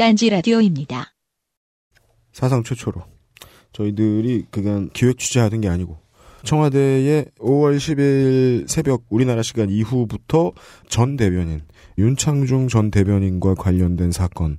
딴지 라디오입니다. 사상 최초로 저희들이 그간 기획 취재하던 게 아니고 청와대에 5월 10일 새벽 우리나라 시간 이후부터 전 대변인 윤창중 전 대변인과 관련된 사건에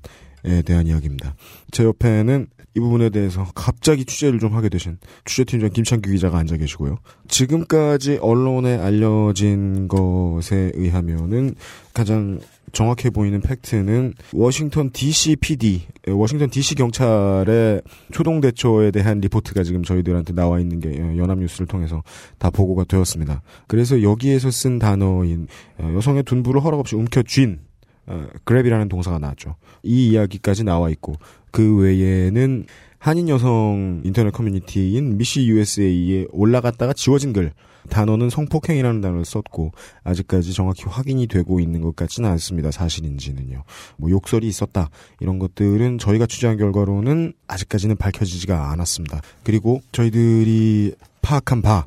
대한 이야기입니다. 제 옆에는 이 부분에 대해서 갑자기 취재를 좀 하게 되신 취재팀장 김창규 기자가 앉아 계시고요. 지금까지 언론에 알려진 것에 의하면은 가장 정확해 보이는 팩트는 워싱턴 DC PD, 워싱턴 DC 경찰의 초동 대처에 대한 리포트가 지금 저희들한테 나와 있는 게 연합뉴스를 통해서 다 보고가 되었습니다. 그래서 여기에서 쓴 단어인 여성의 둔부를 허락 없이 움켜쥔 어, grab이라는 동사가 나왔죠. 이 이야기까지 나와 있고 그 외에는 한인 여성 인터넷 커뮤니티인 미시 USA에 올라갔다가 지워진 글 단어는 성폭행이라는 단어를 썼고 아직까지 정확히 확인이 되고 있는 것 같지는 않습니다. 사실인지는요. 뭐 욕설이 있었다 이런 것들은 저희가 취재한 결과로는 아직까지는 밝혀지지가 않았습니다. 그리고 저희들이 파악한 바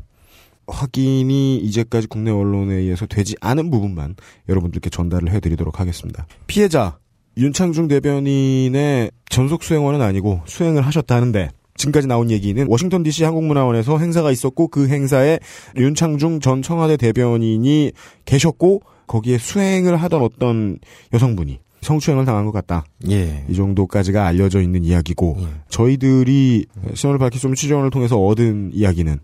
확인이 이제까지 국내 언론에 의해서 되지 않은 부분만 여러분들께 전달을 해드리도록 하겠습니다. 피해자 윤창중 대변인의 전속 수행원은 아니고 수행을 하셨다는데 지금까지 나온 얘기는 워싱턴 DC 한국문화원에서 행사가 있었고 그 행사에 윤창중 전 청와대 대변인이 계셨고 거기에 수행을 하던 어떤 여성분이 성추행을 당한 것 같다. 예. 이 정도까지가 알려져 있는 이야기고 예. 저희들이 신원을 수 없는 취재원을 통해서 얻은 이야기는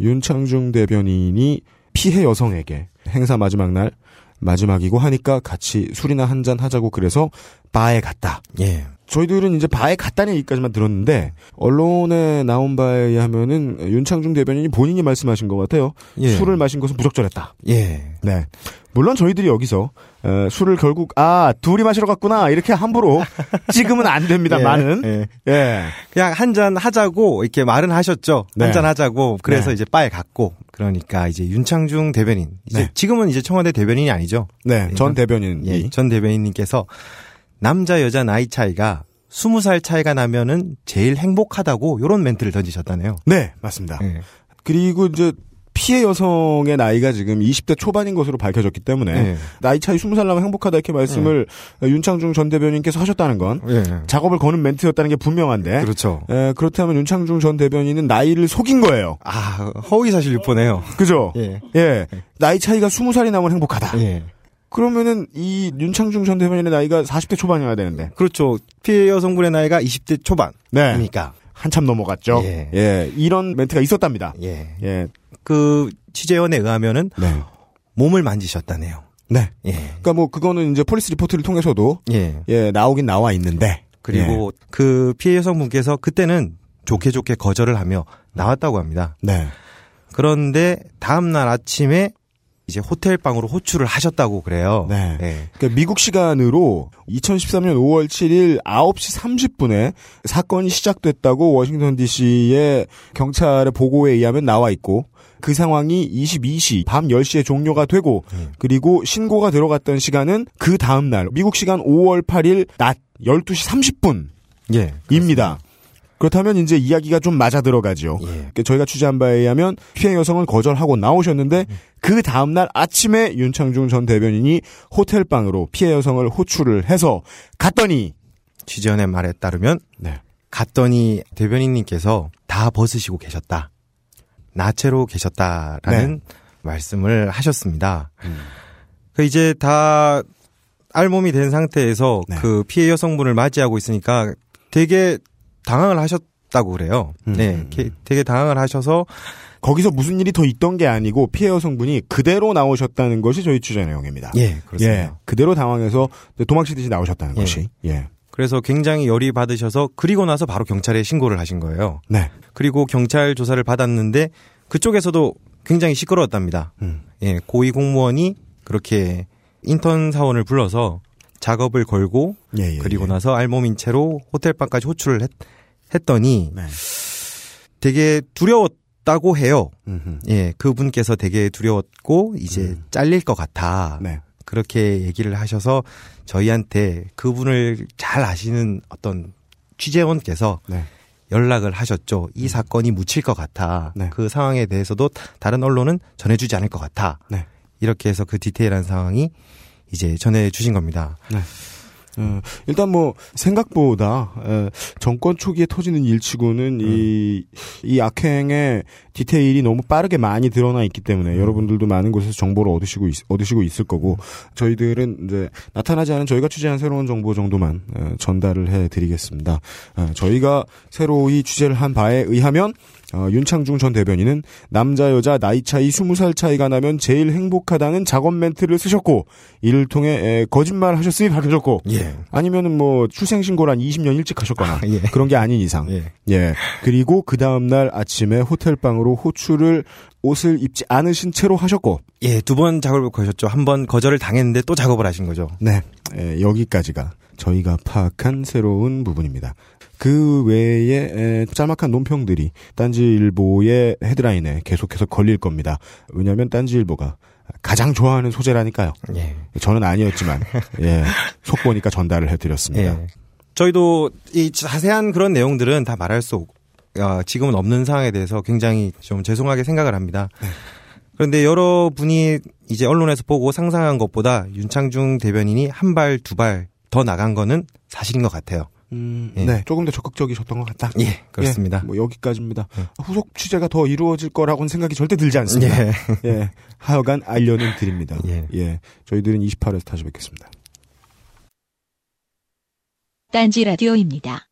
윤창중 대변인이 피해 여성에게 행사 마지막 날 마지막이고 하니까 같이 술이나 한 잔 하자고 그래서 바에 갔다. 예. 저희들은 이제 바에 갔다는 얘기까지만 들었는데 언론에 나온 바에 의하면은 윤창중 대변인이 본인이 말씀하신 것 같아요. 예. 술을 마신 것은 부적절했다. 예. 네. 물론 저희들이 여기서 어, 술을 결국 아 둘이 마시러 갔구나 이렇게 함부로 찍으면 안 됩니다만은 예. 예. 그냥 한 잔 하자고 이렇게 말은 하셨죠. 네. 한잔 하자고. 그래서 네. 이제 바에 갔고. 그러니까 이제 윤창중 대변인. 이제 네. 지금은 이제 청와대 대변인이 아니죠. 네, 전 대변인이 예, 전 대변인님께서 남자 여자 나이 차이가 20살 차이가 나면은 제일 행복하다고 요런 멘트를 던지셨다네요. 네 맞습니다. 예. 그리고 이제 피해 여성의 나이가 지금 20대 초반인 것으로 밝혀졌기 때문에 예. 나이 차이 20살 나면 행복하다 이렇게 말씀을 윤창중 전 대변인께서 하셨다는 건 예. 작업을 거는 멘트였다는 게 분명한데 그렇죠. 에, 그렇다면 윤창중 전 대변인은 나이를 속인 거예요. 아, 허위 사실 유포네요. 그죠? 예. 예. 나이 차이가 20살이 나면 행복하다. 예. 그러면은 이 윤창중 전 대변인의 나이가 40대 초반이어야 되는데. 그렇죠. 피해 여성분의 나이가 20대 초반이니까. 네. 한참 넘어갔죠. 예. 예. 이런 멘트가 있었답니다. 예. 예. 그 취재원에 의하면은 네. 몸을 만지셨다네요. 네. 예. 그러니까 뭐 그거는 이제 police report를 통해서도 예. 예, 나오긴 나와 있는데. 그리고 그 피해 여성분께서 그때는 좋게 좋게 거절을 하며 나왔다고 합니다. 예. 네. 그런데 다음 날 아침에 이제 호텔 방으로 호출을 하셨다고 그래요. 네. 예. 그러니까 미국 시간으로 2013년 5월 7일 9시 30분에 사건이 시작됐다고 워싱턴 DC의 경찰의 보고에 의하면 나와 있고 그 상황이 22시 밤 10시에 종료가 되고 음. 그리고 신고가 들어갔던 시간은 그 다음 날 미국 시간 5월 8일 낮 12시 30분 예. 입니다. 그렇다면 이제 이야기가 좀 맞아 들어가죠. 예. 그러니까 저희가 취재한 바에 의하면 피해 여성은 거절하고 나오셨는데 그 다음날 아침에 윤창중 전 대변인이 호텔 방으로 피해 여성을 호출을 해서 갔더니 취재원의 말에 따르면 네. 갔더니 대변인님께서 다 벗으시고 계셨다. 나체로 계셨다라는 말씀을 하셨습니다. 그 이제 다 알몸이 된 상태에서 네. 그 피해 여성분을 맞이하고 있으니까 되게 당황을 하셨 다고 그래요. 음. 네, 게- 되게 당황을 하셔서 거기서 무슨 일이 더 있던 게 아니고 피해 여성분이 그대로 나오셨다는 것이 저희 취재 내용입니다. 예, 그렇습니다. 예, 그대로 당황해서 도망치듯이 나오셨다는 예. 것이. 예. 그래서 굉장히 열이 받으셔서 그리고 나서 바로 경찰에 신고를 하신 거예요. 네. 그리고 경찰 조사를 받았는데 그쪽에서도 굉장히 시끄러웠답니다. 음. 예, 고위 공무원이 그렇게 인턴 사원을 불러서 작업을 걸고 예, 예, 그리고 예. 나서 알몸인 채로 호텔방까지 호출을 했, 했더니 네. 되게 두려웠다고 해요. 음흠. 예, 그분께서 되게 두려웠고 이제 음. 잘릴 것 같아. 네. 그렇게 얘기를 하셔서 저희한테 그분을 잘 아시는 어떤 취재원께서 네. 연락을 하셨죠. 이 사건이 묻힐 것 같아. 네. 그 상황에 대해서도 다른 언론은 전해주지 않을 것 같아. 네. 이렇게 해서 그 디테일한 상황이 이제 전해주신 겁니다. 네. 예, 일단 뭐 생각보다 예, 정권 초기에 터지는 일치고는 이, 이 악행의 디테일이 너무 빠르게 많이 드러나 있기 때문에 여러분들도 많은 곳에서 정보를 얻으시고 있, 얻으시고 있을 거고 저희들은 이제 나타나지 않은 저희가 취재한 새로운 정보 정도만 예, 전달을 해드리겠습니다. 예, 저희가 새로이 취재를 한 바에 의하면 어, 윤창중 전 대변인은 남자 여자 나이 차이 20살 차이가 나면 제일 행복하다는 작업 멘트를 쓰셨고 이를 통해 에, 거짓말 하셨음이 밝혀졌고 예. 아니면은 뭐 출생 신고를 한 20년 일찍 하셨거나 예. 그런 게 아닌 이상 예. 예 그리고 그 다음 날 아침에 호텔 방으로 호출을 옷을 입지 않으신 채로 하셨고 예, 두 번 작업을 거셨죠. 한 번 거절을 당했는데 또 작업을 하신 거죠. 네 에, 여기까지가 저희가 파악한 새로운 부분입니다. 그 외에 에, 짤막한 논평들이 딴지일보의 헤드라인에 계속해서 걸릴 겁니다. 왜냐하면 딴지일보가 가장 좋아하는 소재라니까요. 예. 저는 아니었지만 예, 속 보니까 전달을 해드렸습니다. 예. 저희도 이 자세한 그런 내용들은 다 말할 수 없, 어, 지금은 없는 상황에 대해서 굉장히 좀 죄송하게 생각을 합니다. 그런데 여러분이 이제 언론에서 보고 상상한 것보다 윤창중 대변인이 한 발, 두 발 더 나간 거는 사실인 것 같아요. 음, 예. 네, 조금 더 적극적이셨던 것 같다. 예, 그렇습니다. 예, 뭐 여기까지입니다. 후속 취재가 더 이루어질 거라고는 생각이 절대 들지 않습니다. 예. 예, 하여간 알려는 드립니다. 예. 저희들은 28회에서 다시 뵙겠습니다. 딴지 라디오입니다.